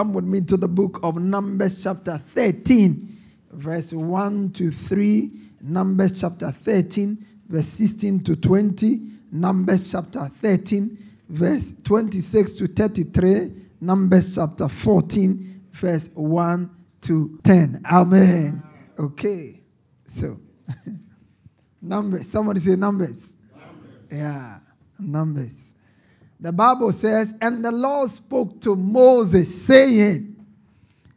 Come with me to the book of Numbers, chapter 13, verse 1 to 3. Numbers, chapter 13, verse 16 to 20. Numbers, chapter 13, verse 26 to 33. Numbers, chapter 14, verse 1 to 10. Amen. Okay. So, numbers. Somebody say numbers. numbers. Yeah, numbers. The Bible says, And the Lord spoke to Moses, saying,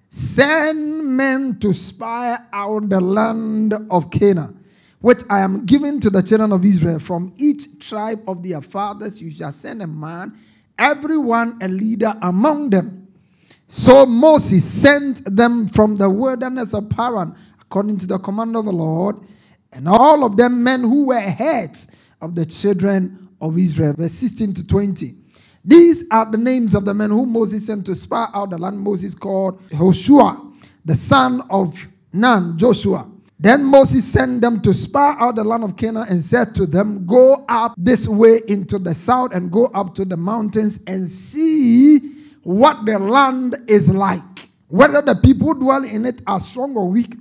Send men to spy out the land of Canaan, which I am giving to the children of Israel. From each tribe of their fathers you shall send a man, everyone a leader among them. So Moses sent them from the wilderness of Paran, according to the command of the Lord, and all of them men who were heads of the children of Israel. Verse 16 to 20. These are the names of the men whom Moses sent to spy out the land. Moses called Joshua, the son of Nun, Joshua. Then Moses sent them to spy out the land of Canaan and said to them, Go up this way into the south and go up to the mountains and see what the land is like. Whether the people dwell in it are strong or weak,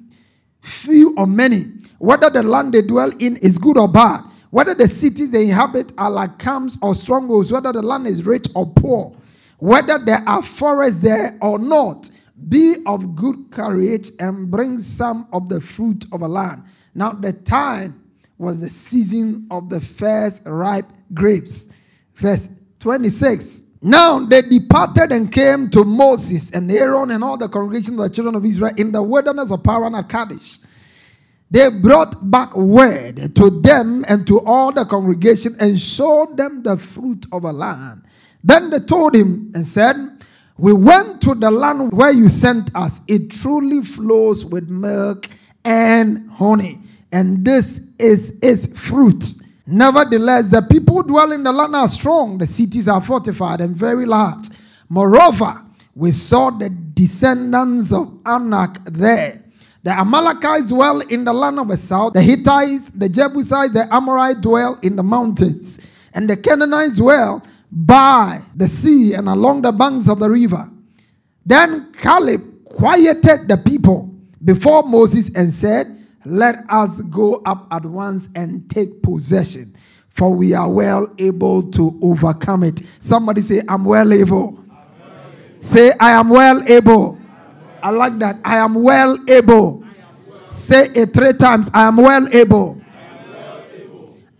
few or many. Whether the land they dwell in is good or bad whether the cities they inhabit are like camps or strongholds, whether the land is rich or poor, whether there are forests there or not, be of good courage and bring some of the fruit of a land. Now, the time was the season of the first ripe grapes. Verse 26. Now they departed and came to Moses and Aaron and all the congregation of the children of Israel in the wilderness of Paran at Kadesh they brought back word to them and to all the congregation and showed them the fruit of a land. Then they told him and said, We went to the land where you sent us. It truly flows with milk and honey, and this is its fruit. Nevertheless, the people dwelling in the land are strong, the cities are fortified and very large. Moreover, we saw the descendants of Anak there the Amalekites dwell in the land of the south. The Hittites, the Jebusites, the Amorites dwell in the mountains. And the Canaanites dwell by the sea and along the banks of the river. Then Caleb quieted the people before Moses and said, Let us go up at once and take possession, for we are well able to overcome it. Somebody say, I'm well able. I'm well able. Say, I am well able. I like that. I am well able. Say it three times. I am well able.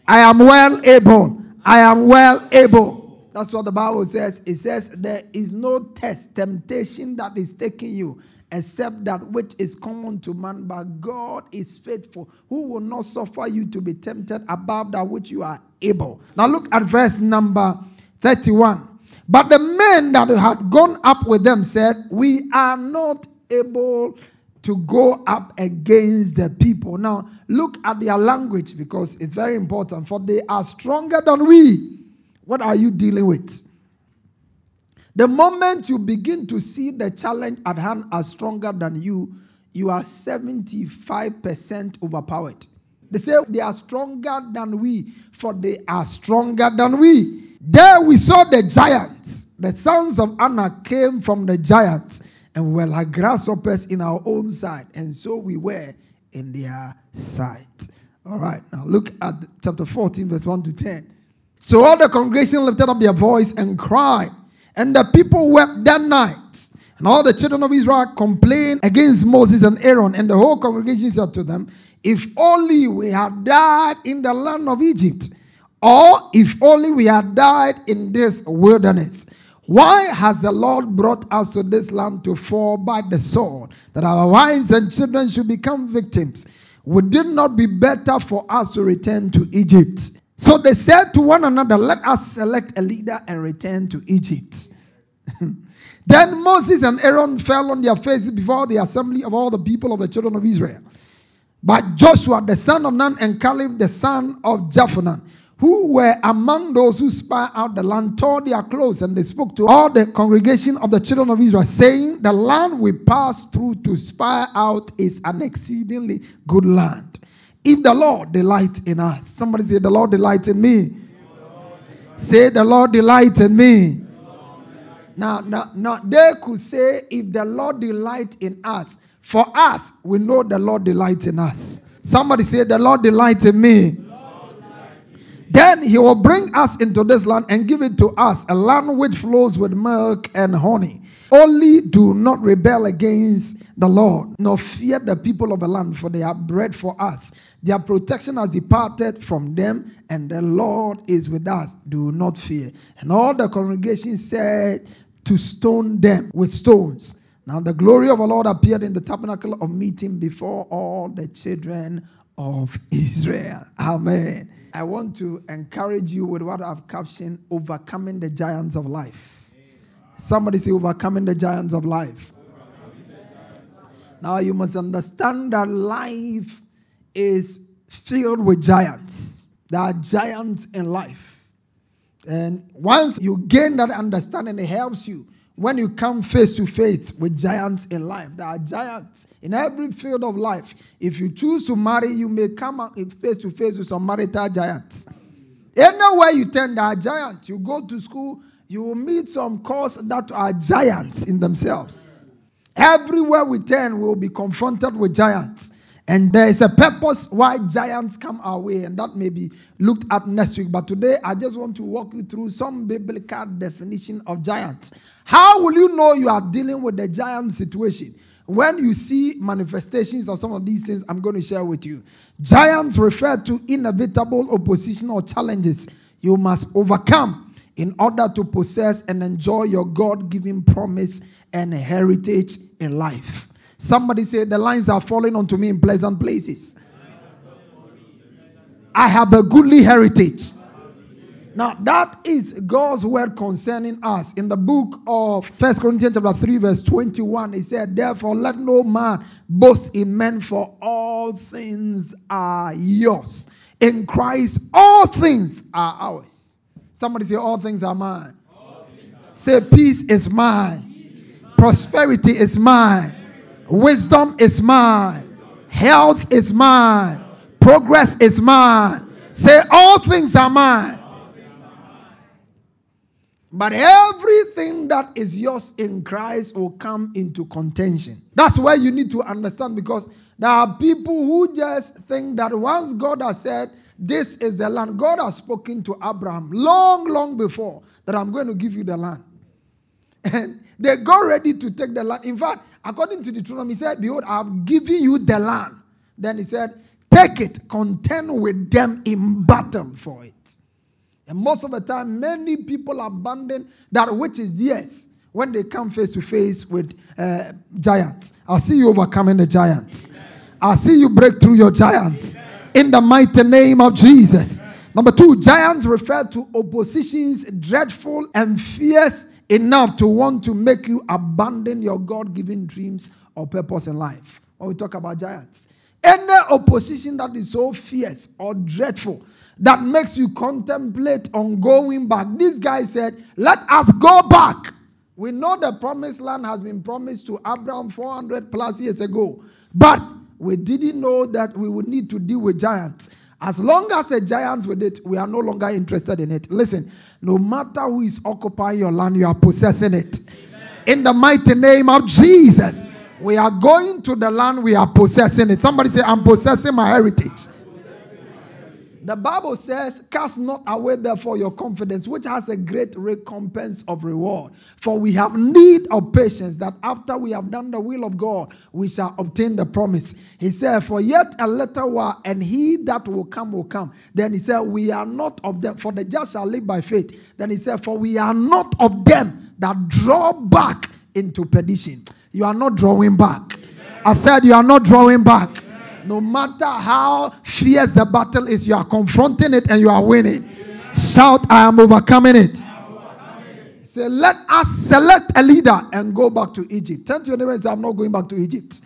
I am well able. I am well able. That's what the Bible says. It says there is no test, temptation that is taking you except that which is common to man, but God is faithful, who will not suffer you to be tempted above that which you are able. Now look at verse number 31. But the men that had gone up with them said, We are not able to go up against the people. Now, look at their language because it's very important. For they are stronger than we. What are you dealing with? The moment you begin to see the challenge at hand as stronger than you, you are 75% overpowered. They say they are stronger than we, for they are stronger than we. There we saw the giants. The sons of Anak came from the giants and we were like grasshoppers in our own sight, and so we were in their sight. All right, now look at chapter 14, verse 1 to 10. So all the congregation lifted up their voice and cried, And the people wept that night. And all the children of Israel complained against Moses and Aaron. And the whole congregation said to them, If only we had died in the land of Egypt, or if only we had died in this wilderness. Why has the Lord brought us to this land to fall by the sword, that our wives and children should become victims? Would it not be better for us to return to Egypt? So they said to one another, Let us select a leader and return to Egypt. then Moses and Aaron fell on their faces before the assembly of all the people of the children of Israel. But Joshua, the son of Nun, and Caleb, the son of Jephunneh, who were among those who spy out the land, tore their clothes, and they spoke to all the congregation of the children of Israel, saying, The land we passed through to spy out is an exceedingly good land. If the Lord delight in us, somebody say, The Lord delight in me. Say, The Lord delight in me. Now, now, now, they could say, If the Lord delight in us, for us, we know the Lord delight in us. Somebody say, The Lord delight in me. Then he will bring us into this land and give it to us, a land which flows with milk and honey. Only do not rebel against the Lord, nor fear the people of the land, for they are bread for us. Their protection has departed from them, and the Lord is with us. Do not fear. And all the congregation said to stone them with stones. Now the glory of the Lord appeared in the tabernacle of meeting before all the children of Israel. Amen. I want to encourage you with what I've captioned overcoming the giants of life. Somebody say, overcoming the giants of life. Now, you must understand that life is filled with giants. There are giants in life. And once you gain that understanding, it helps you when you come face to face with giants in life, there are giants in every field of life. If you choose to marry, you may come face to face with some marital giants. Anywhere you turn, there are giants. You go to school, you will meet some cause that are giants in themselves. Everywhere we turn, we will be confronted with giants. And there is a purpose why giants come our way, and that may be looked at next week. But today, I just want to walk you through some biblical definition of giants. How will you know you are dealing with the giant situation? When you see manifestations of some of these things, I'm going to share with you. Giants refer to inevitable opposition or challenges you must overcome in order to possess and enjoy your God given promise and heritage in life. Somebody say, The lines are falling onto me in pleasant places. I have a goodly heritage. Now, that is God's word concerning us. In the book of First Corinthians chapter 3, verse 21, it said, Therefore, let no man boast in men, for all things are yours. In Christ, all things are ours. Somebody say, All things are mine. Things are say, Peace is mine. Peace is mine. Prosperity is mine. Wisdom is mine. Health is mine. Progress is mine. Say, All things are mine. But everything that is yours in Christ will come into contention. That's where you need to understand because there are people who just think that once God has said, This is the land, God has spoken to Abraham long, long before that I'm going to give you the land. And they got ready to take the land. In fact, according to Deuteronomy, he said, Behold, I've given you the land. Then he said, Take it, contend with them in battle for it. And most of the time, many people abandon that which is theirs when they come face to face with uh, giants. I'll see you overcoming the giants. I'll see you break through your giants in the mighty name of Jesus. Number two, giants refer to oppositions dreadful and fierce enough to want to make you abandon your God given dreams or purpose in life. When we talk about giants, any opposition that is so fierce or dreadful that makes you contemplate on going back. This guy said, Let us go back. We know the promised land has been promised to Abraham 400 plus years ago, but we didn't know that we would need to deal with giants. As long as the giants with it, we are no longer interested in it. Listen, no matter who is occupying your land, you are possessing it. Amen. In the mighty name of Jesus, Amen. we are going to the land, we are possessing it. Somebody say, I'm possessing my heritage. The Bible says, Cast not away therefore your confidence, which has a great recompense of reward. For we have need of patience, that after we have done the will of God, we shall obtain the promise. He said, For yet a little while, and he that will come will come. Then he said, We are not of them, for the just shall live by faith. Then he said, For we are not of them that draw back into perdition. You are not drawing back. I said, You are not drawing back. No matter how fierce the battle is, you are confronting it and you are winning. Shout, I am overcoming it. Say, let us select a leader and go back to Egypt. Turn to your neighbor and say, I'm not going back to Egypt.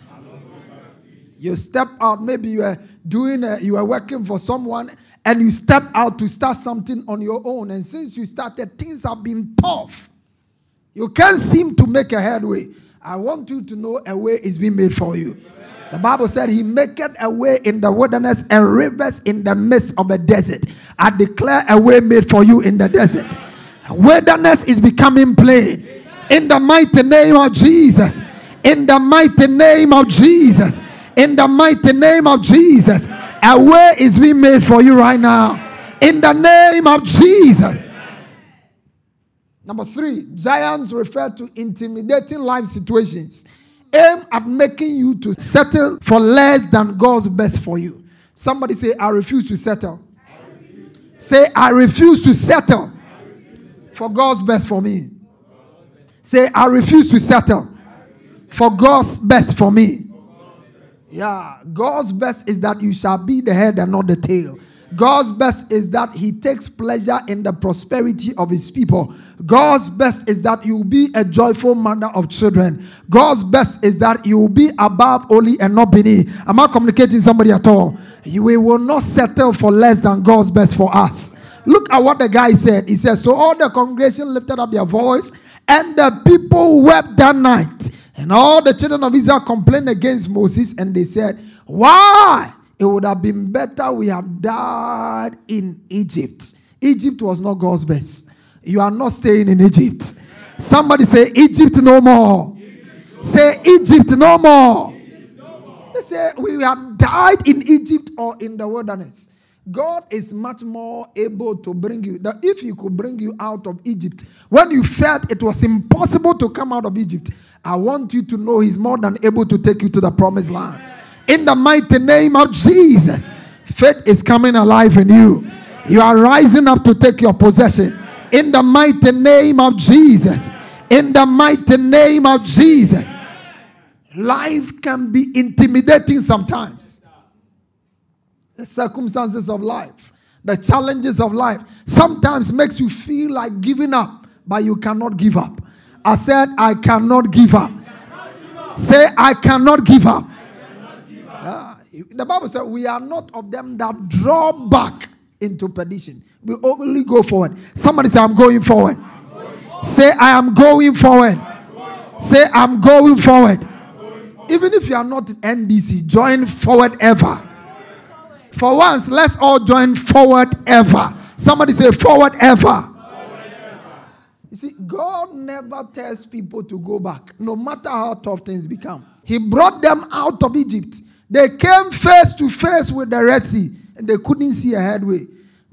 You step out, maybe you are doing, a, you are working for someone and you step out to start something on your own. And since you started, things have been tough. You can't seem to make a headway. I want you to know a way is being made for you. The Bible said, He maketh a way in the wilderness and rivers in the midst of a desert. I declare a way made for you in the desert. Wilderness is becoming plain. In the mighty name of Jesus. In the mighty name of Jesus. In the mighty name of Jesus. A way is being made for you right now. In the name of Jesus. Number three, giants refer to intimidating life situations aim at making you to settle for less than God's best for you. Somebody say, I refuse to settle. Say, I refuse to settle for God's best for me. Say, I refuse to settle for God's best for me. Yeah, God's best is that you shall be the head and not the tail. God's best is that He takes pleasure in the prosperity of His people. God's best is that you be a joyful mother of children. God's best is that you will be above only and not beneath. Am I communicating somebody at all? We will not settle for less than God's best for us. Look at what the guy said. He says, So all the congregation lifted up their voice, and the people wept that night. And all the children of Israel complained against Moses, and they said, Why? It would have been better we have died in Egypt. Egypt was not God's best. You are not staying in Egypt. Somebody say, Egypt no more. Say. Egypt no more. They say, we have died in Egypt or in the wilderness. God is much more able to bring you. That if He could bring you out of Egypt, when you felt it was impossible to come out of Egypt, I want you to know He's more than able to take you to the promised land. In the mighty name of Jesus, faith is coming alive in you. You are rising up to take your possession. In the mighty name of Jesus. In the mighty name of Jesus. Life can be intimidating sometimes. The circumstances of life, the challenges of life sometimes makes you feel like giving up, but you cannot give up. I said, I cannot give up. Say, I cannot give up. Uh, the Bible said, We are not of them that draw back into perdition. We only go forward. Somebody say, I'm going forward. I'm going forward. Say, I am going forward. I'm going say, I'm going forward. I'm going forward. Even if you are not in NDC, join forward ever. For once, let's all join forward ever. Somebody say, forward ever. You see, God never tells people to go back, no matter how tough things become. He brought them out of Egypt. They came face to face with the Red Sea and they couldn't see a headway.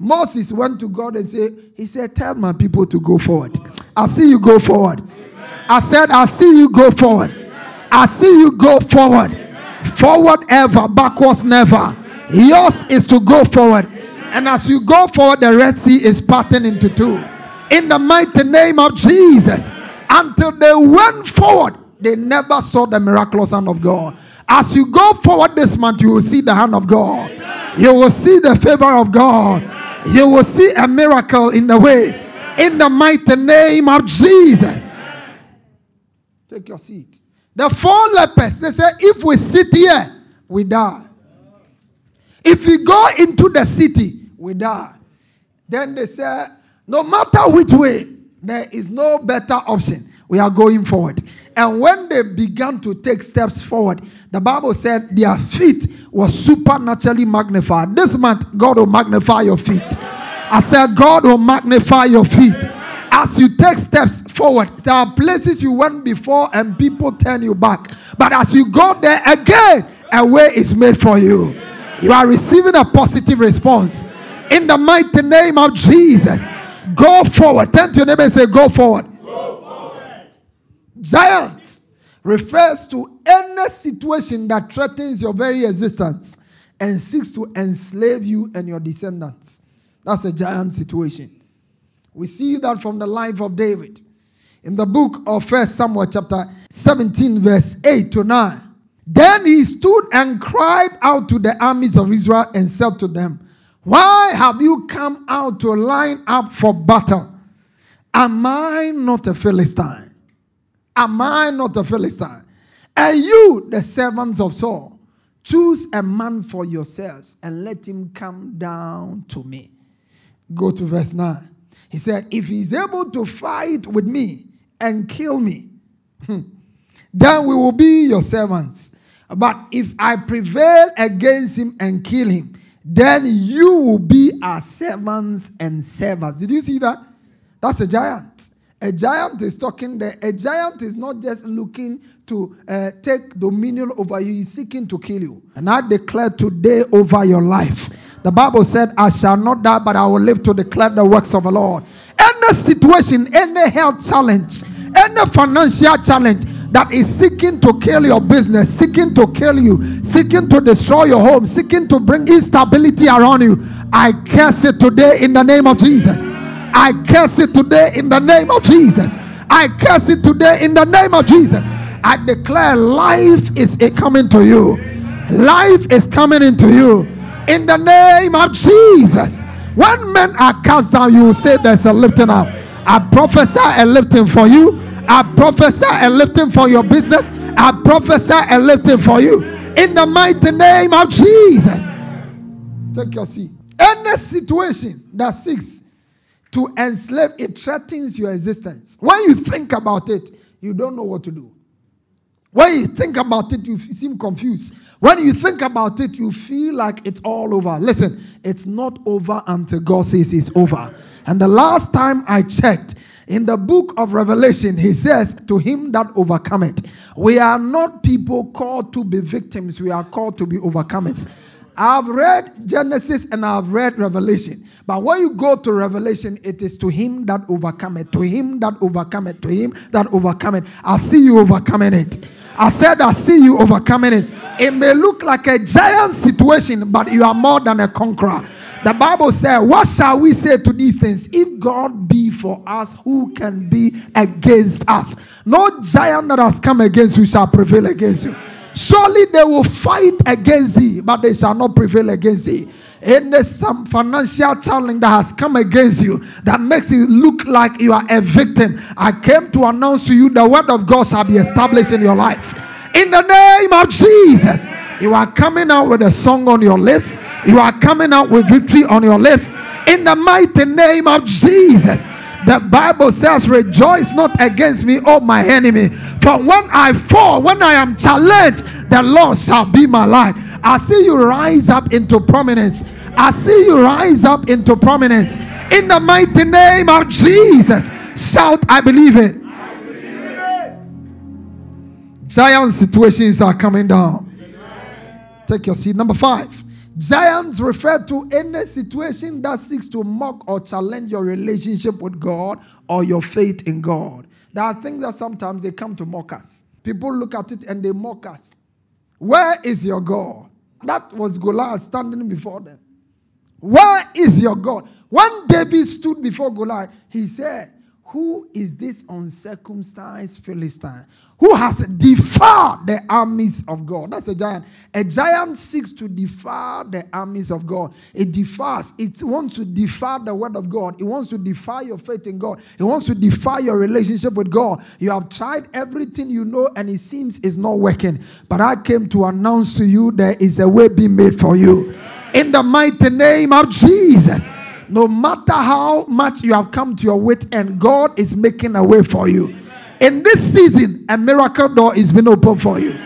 Moses went to God and said, He said, Tell my people to go forward. I see you go forward. Amen. I said, I see you go forward. Amen. I see you go forward. Amen. Forward ever, backwards never. Yours is to go forward. And as you go forward, the Red Sea is parting into two. In the mighty name of Jesus. Until they went forward, they never saw the miraculous hand of God. As you go forward this month, you will see the hand of God. You will see the favor of God. You will see a miracle in the way. In the mighty name of Jesus. Take your seat. The four lepers, they say, if we sit here, we die. If we go into the city, we die. Then they say, no matter which way, there is no better option. We are going forward. And when they began to take steps forward, the Bible said their feet was supernaturally magnified. This month, God will magnify your feet. I said, God will magnify your feet. As you take steps forward, there are places you went before and people turn you back. But as you go there again, a way is made for you. You are receiving a positive response. In the mighty name of Jesus. Go forward. Turn to your neighbor and say, Go forward. Go forward. Giants refers to any situation that threatens your very existence and seeks to enslave you and your descendants. That's a giant situation. We see that from the life of David. In the book of First Samuel, chapter 17, verse 8 to 9. Then he stood and cried out to the armies of Israel and said to them, Why have you come out to line up for battle? Am I not a Philistine? Am I not a Philistine? And you, the servants of Saul, choose a man for yourselves and let him come down to me. Go to verse 9. He said, If he's able to fight with me and kill me, hmm, then we will be your servants. But if I prevail against him and kill him, then you will be our servants and servers. Did you see that? That's a giant. A giant is talking there. A giant is not just looking to uh, take dominion over you, he's seeking to kill you. And I declare today over your life. The Bible said, I shall not die, but I will live to declare the works of the Lord. Any situation, any health challenge, any financial challenge, that is seeking to kill your business, seeking to kill you, seeking to destroy your home, seeking to bring instability around you, I curse it today in the name of Jesus. I curse it today in the name of Jesus. I curse it today in the name of Jesus. I declare life is coming to you. Life is coming into you in the name of Jesus. When men are cast down, you will say there's a lifting up. I prophesy a lifting for you. I prophesy a lifting for your business. I prophesy a lifting for you. In the mighty name of Jesus. Take your seat. Any situation that seeks to enslave, it threatens your existence. When you think about it, you don't know what to do. When you think about it, you seem confused. When you think about it, you feel like it's all over. Listen, it's not over until God says it's over. And the last time I checked, in the book of Revelation, he says, To him that overcometh. We are not people called to be victims, we are called to be overcomers. I've read Genesis and I've read Revelation. But when you go to Revelation, it is to him that overcometh, to him that overcometh, to him that overcometh. I see you overcoming it. I said, I see you overcoming it. It may look like a giant situation, but you are more than a conqueror. The Bible says, What shall we say to these things? If God be for us, who can be against us? No giant that has come against you shall prevail against you. Surely they will fight against thee, but they shall not prevail against thee. Any some financial challenge that has come against you that makes it look like you are a victim, I came to announce to you the word of God shall be established in your life. In the name of Jesus. You are coming out with a song on your lips. You are coming out with victory on your lips. In the mighty name of Jesus. The Bible says, Rejoice not against me, O my enemy. When I fall, when I am challenged, the Lord shall be my light. I see you rise up into prominence. I see you rise up into prominence. In the mighty name of Jesus. Shout. I believe it. Giant situations are coming down. Take your seat. Number five. Giants refer to any situation that seeks to mock or challenge your relationship with God or your faith in God. There are things that sometimes they come to mock us. People look at it and they mock us. Where is your God? That was Goliath standing before them. Where is your God? When David stood before Goliath, he said, Who is this uncircumcised Philistine who has defied the armies of God. That's a giant. A giant seeks to defy the armies of God. It defies, it wants to defy the word of God. It wants to defy your faith in God. It wants to defy your relationship with God. You have tried everything you know and it seems it's not working. But I came to announce to you there is a way being made for you. In the mighty name of Jesus. No matter how much you have come to your wit and God is making a way for you. In this season, a miracle door is being opened for you.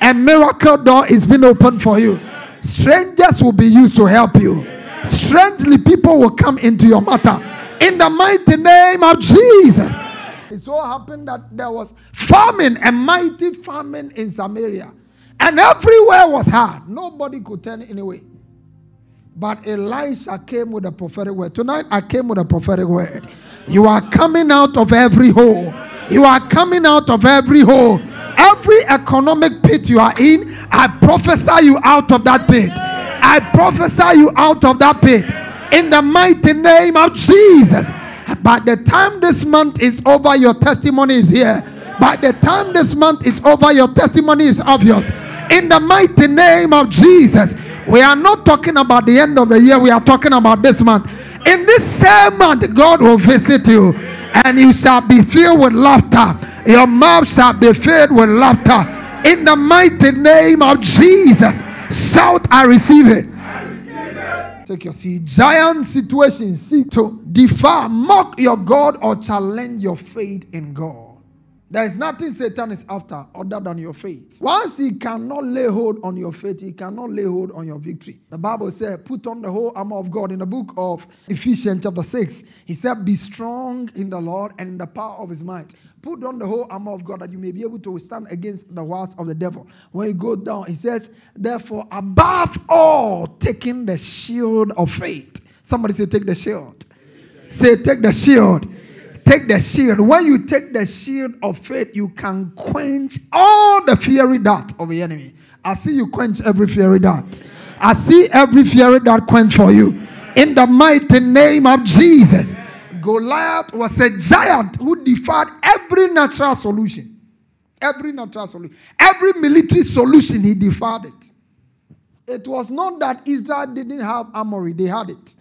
A miracle door is being opened for you. Strangers will be used to help you. Strangely, people will come into your matter. In the mighty name of Jesus. It so happened that there was famine, a mighty famine in Samaria. And everywhere was hard. Nobody could turn anyway. But Elisha came with a prophetic word. Tonight, I came with a prophetic word. You are coming out of every hole. You are coming out of every hole. Every economic pit you are in, I prophesy you out of that pit. I prophesy you out of that pit. In the mighty name of Jesus. By the time this month is over, your testimony is here. By the time this month is over, your testimony is obvious. In the mighty name of Jesus. We are not talking about the end of the year, we are talking about this month. In this same month, God will visit you and you shall be filled with laughter. Your mouth shall be filled with laughter. In the mighty name of Jesus, shout, I receive it. Take your seat. Giant situations seek to defy, mock your God, or challenge your faith in God. There is nothing Satan is after other than your faith. Once he cannot lay hold on your faith, he cannot lay hold on your victory. The Bible says, put on the whole armor of God. In the book of Ephesians, chapter 6, he said, Be strong in the Lord and in the power of his might. Put on the whole armor of God that you may be able to withstand against the wiles of the devil. When you go down, he says, Therefore, above all, taking the shield of faith. Somebody say, Take the shield. Say, Take the shield take the shield. When you take the shield of faith, you can quench all the fiery dart of the enemy. I see you quench every fiery dart. I see every fiery dart quench for you. In the mighty name of Jesus. Goliath was a giant who defied every natural solution. Every natural solution. Every military solution, he defied it. It was not that Israel didn't have armory, they had it.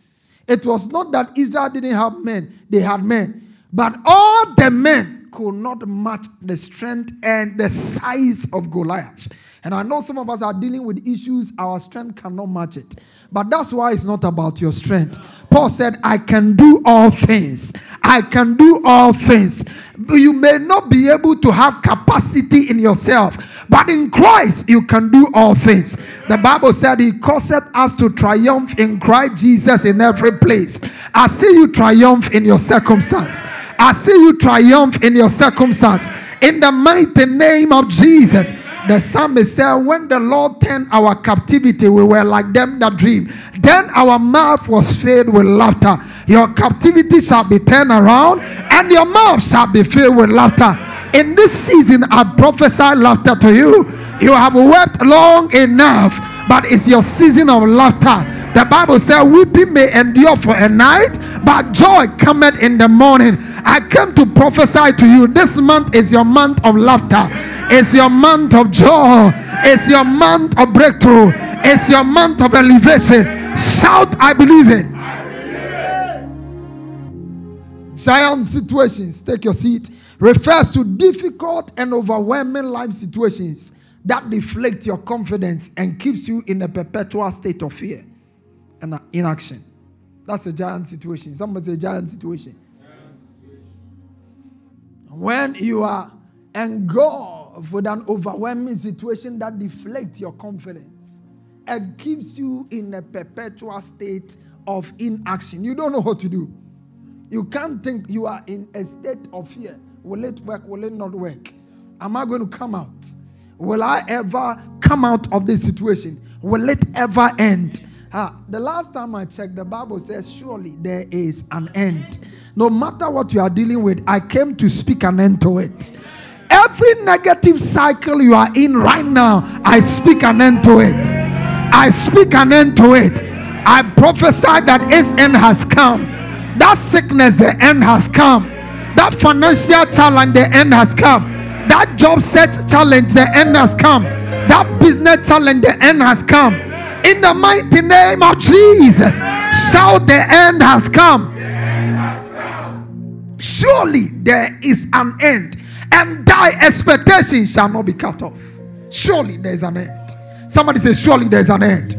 It was not that Israel didn't have men, they had men. But all the men could not match the strength and the size of Goliath. And I know some of us are dealing with issues, our strength cannot match it. But that's why it's not about your strength. Paul said, I can do all things. I can do all things. You may not be able to have capacity in yourself, but in Christ you can do all things. The Bible said he caused us to triumph in Christ Jesus in every place. I see you triumph in your circumstance. I see you triumph in your circumstance. In the mighty name of Jesus. The psalmist said, When the Lord turned our captivity, we were like them that dream. Then our mouth was filled with laughter. Your captivity shall be turned around, and your mouth shall be filled with laughter. In this season, I prophesy laughter to you. You have wept long enough but it's your season of laughter. The Bible says, Weeping may endure for a night, but joy cometh in the morning. I came to prophesy to you this month is your month of laughter, it's your month of joy, it's your month of breakthrough, it's your month of elevation. Shout, I believe it. Giant situations, take your seat, refers to difficult and overwhelming life situations that deflect your confidence and keeps you in a perpetual state of fear and inaction. That's a giant situation. Somebody say giant situation. Giant situation. When you are engulfed with an overwhelming situation that deflects your confidence and keeps you in a perpetual state of inaction, you don't know what to do. You can't think you are in a state of fear. Will it work? Will it not work? Am I going to come out? Will I ever come out of this situation? Will it ever end? Ah, the last time I checked, the Bible says, Surely there is an end. No matter what you are dealing with, I came to speak an end to it. Every negative cycle you are in right now, I speak an end to it. I speak an end to it. I prophesy that its end has come. That sickness, the end has come. That financial challenge, the end has come. That job search challenge, the end has come. That business challenge, the end has come. In the mighty name of Jesus, shout, The end has come. Surely there is an end, and thy expectation shall not be cut off. Surely there is an end. Somebody say, Surely there is an end.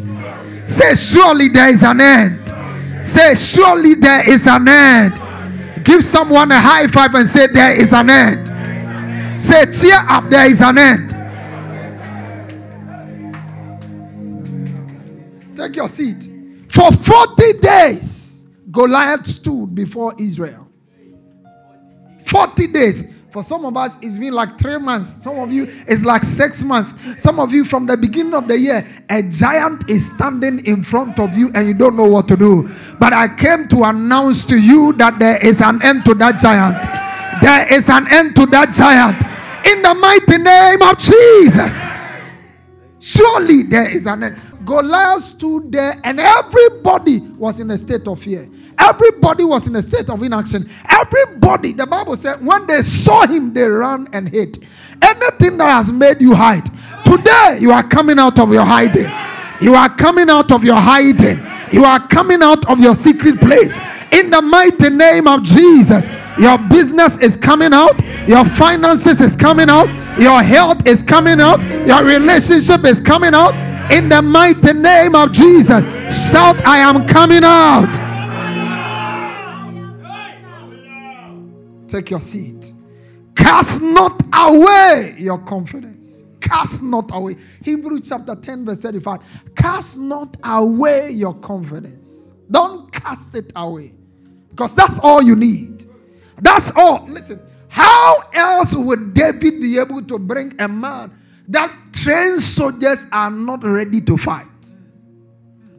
Say, Surely there is an end. Say, Surely there is an end. Give someone a high five and say, There is an end. Say, cheer up, there is an end. Take your seat. For 40 days, Goliath stood before Israel. 40 days. For some of us, it's been like three months. Some of you, it's like six months. Some of you, from the beginning of the year, a giant is standing in front of you and you don't know what to do. But I came to announce to you that there is an end to that giant. There is an end to that giant. In the mighty name of Jesus. Surely there is an end. Goliath stood there and everybody was in a state of fear. Everybody was in a state of inaction. Everybody, the Bible said, when they saw him, they ran and hid. Anything that has made you hide, today you are coming out of your hiding. You are coming out of your hiding. You are coming out of your secret place. In the mighty name of Jesus, your business is coming out, your finances is coming out, your health is coming out, your relationship is coming out. In the mighty name of Jesus, shout, I am coming out. Take your seat. Cast not away your confidence. Cast not away. Hebrew chapter 10, verse 35. Cast not away your confidence. Don't cast it away. Because that's all you need. That's all. Listen, how else would David be able to bring a man that trained soldiers are not ready to fight?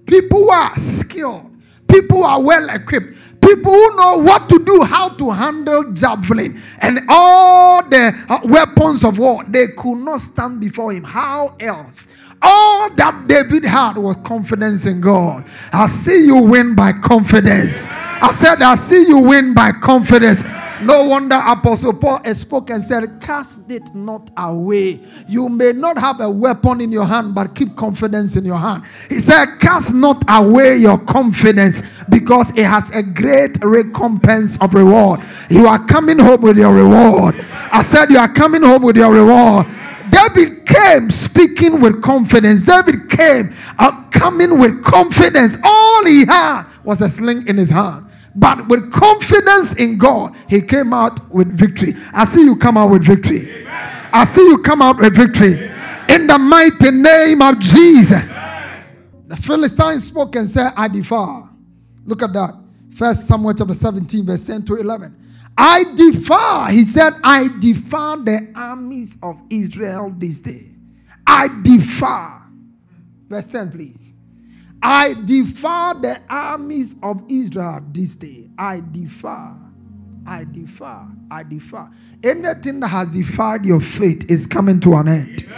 People who are skilled, people who are well equipped, people who know what to do, how to handle javelin and all the uh, weapons of war, they could not stand before him. How else? All that David had was confidence in God. I see you win by confidence. I said, I see you win by confidence. No wonder Apostle Paul spoke and said, Cast it not away. You may not have a weapon in your hand, but keep confidence in your hand. He said, Cast not away your confidence because it has a great recompense of reward. You are coming home with your reward. I said, You are coming home with your reward. David came speaking with confidence. David came uh, coming with confidence. All he had was a sling in his hand. But with confidence in God, he came out with victory. I see you come out with victory. I see you come out with victory. In the mighty name of Jesus. The Philistines spoke and said, I defy. Look at that. First Samuel chapter 17, verse 10 to 11. I defy. He said, I defy the armies of Israel this day. I defy. Verse 10, please. I defy the armies of Israel this day. I defy. I defy. I defy. Anything that has defied your faith is coming to an end.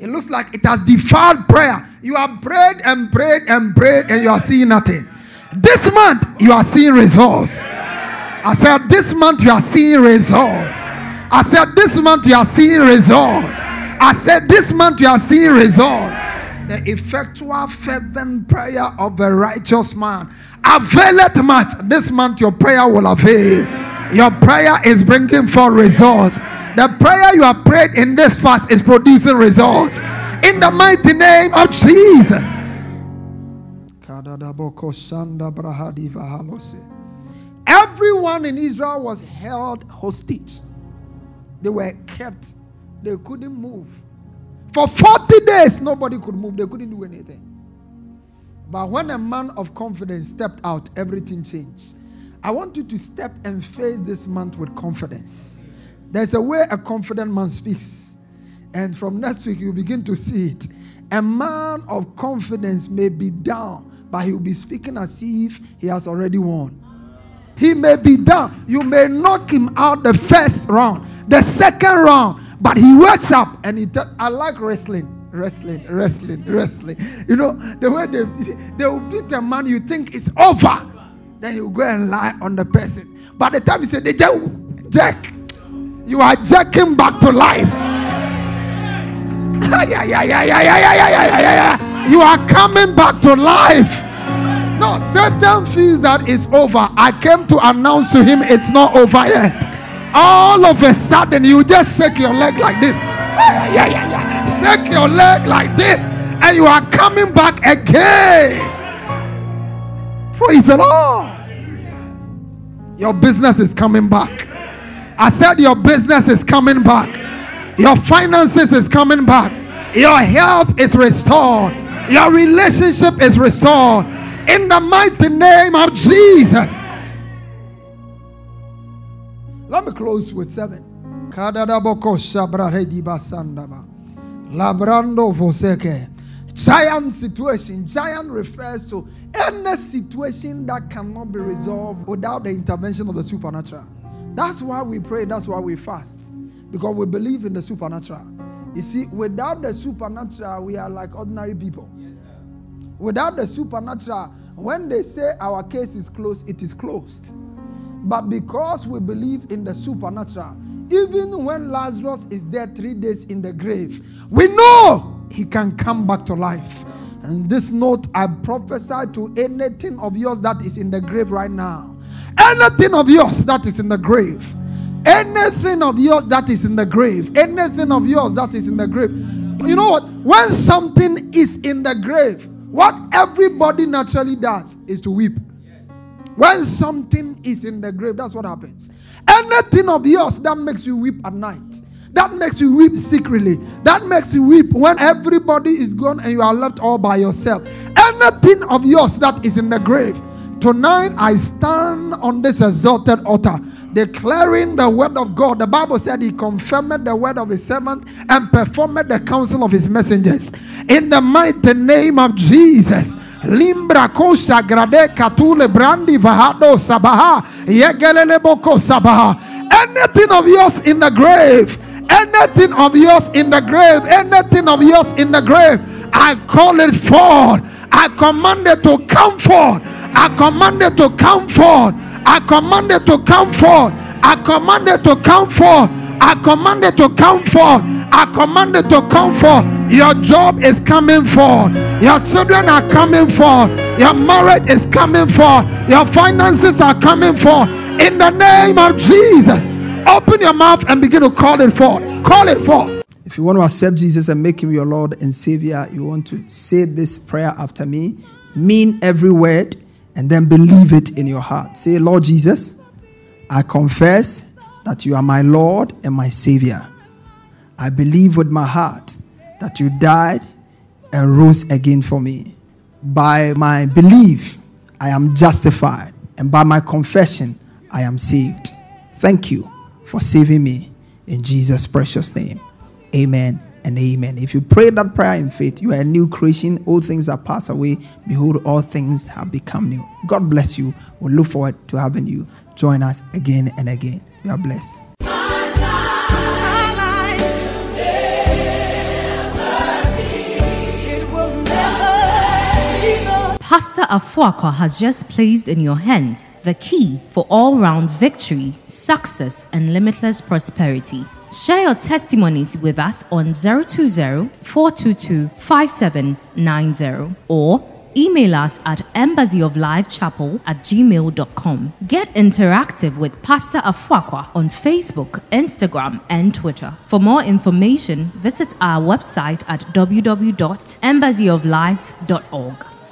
It looks like it has defied prayer. You have prayed and prayed and prayed and you are seeing nothing. This month you are seeing results. I said, This month you are seeing results. I said, This month you are seeing results. I said, This month you are seeing results the effectual fervent prayer of a righteous man availeth much. This month your prayer will avail. Your prayer is bringing forth results. The prayer you have prayed in this fast is producing results. In the mighty name of Jesus. Everyone in Israel was held hostage. They were kept. They couldn't move. For 40 days, nobody could move, they couldn't do anything. But when a man of confidence stepped out, everything changed. I want you to step and face this month with confidence. There's a way a confident man speaks. And from next week, you begin to see it. A man of confidence may be down, but he will be speaking as if he has already won. He may be down. You may knock him out the first round, the second round, but he wakes up and he. T- I like wrestling, wrestling, wrestling, wrestling. You know the way they they will beat a man, you think it's over. Then he will go and lie on the person. By the time he said, "They jack," you are jacking back to life. you are coming back to life. No, Satan feels that it's over. I came to announce to him it's not over yet all of a sudden you just shake your leg like this. Yeah, yeah, yeah. Shake your leg like this, and you are coming back again. Praise the Lord. Your business is coming back. I said your business is coming back. Your finances is coming back. Your health is restored. Your relationship is restored. In the mighty name of Jesus. Let me close with seven. Kadadaboko shabrahedi basandaba. Labrando voseke. Giant situation. Giant refers to any situation that cannot be resolved without the intervention of the supernatural. That's why we pray, that's why we fast. Because we believe in the supernatural. You see, without the supernatural, we are like ordinary people. without the supernatural, when they say our case is closed, it is closed. But because we believe in the supernatural, even when Lazarus is dead three days in the grave, we know he can come back to life. And this note, I prophesy to anything of yours that is in the grave right now. Anything of yours that is in the grave. Anything of yours that is in the grave. Anything of yours that is in the grave. You know what? When something is in the grave, what everybody naturally does is to weep. When something is in the grave, that's what happens. Anything of yours that makes you weep at night, that makes you weep secretly, that makes you weep when everybody is gone and you are left all by yourself. Anything of yours that is in the grave, tonight I stand on this exalted altar declaring the word of God. The Bible said he confirmed the word of his servant and performed the counsel of his messengers. In the mighty name of Jesus. Limbra kosa grade katule brandi vahado sabaha yegelele boko sabaha. Anything of yours in the grave, anything of yours in the grave, anything of yours in the grave, I call it forth. I command it to come forth. I command it to come forth. I command it to come forth. I command it to come forth. I command it to come forth. I command it to come forth. Your job is coming forth. Your children are coming forth. Your marriage is coming forth. Your finances are coming forth. In the name of Jesus. Open your mouth and begin to call it forth. Call it forth. If you want to accept Jesus and make him your Lord and Savior, you want to say this prayer after me. Mean every word and then believe it in your heart. Say, Lord Jesus, I confess that you are my Lord and my Savior. I believe with my heart that you died and rose again for me. By my belief, I am justified, and by my confession, I am saved. Thank you for saving me in Jesus' precious name. Amen and amen. If you pray that prayer in faith, you are a new creation. All things are passed away. Behold, all things have become new. God bless you. We look forward to having you join us again and again. You are blessed. Pastor Afuaqua has just placed in your hands the key for all round victory, success, and limitless prosperity. Share your testimonies with us on 020 422 5790 or email us at embassyoflifechapel at gmail.com. Get interactive with Pastor Afuaqua on Facebook, Instagram, and Twitter. For more information, visit our website at www.embassyoflife.org.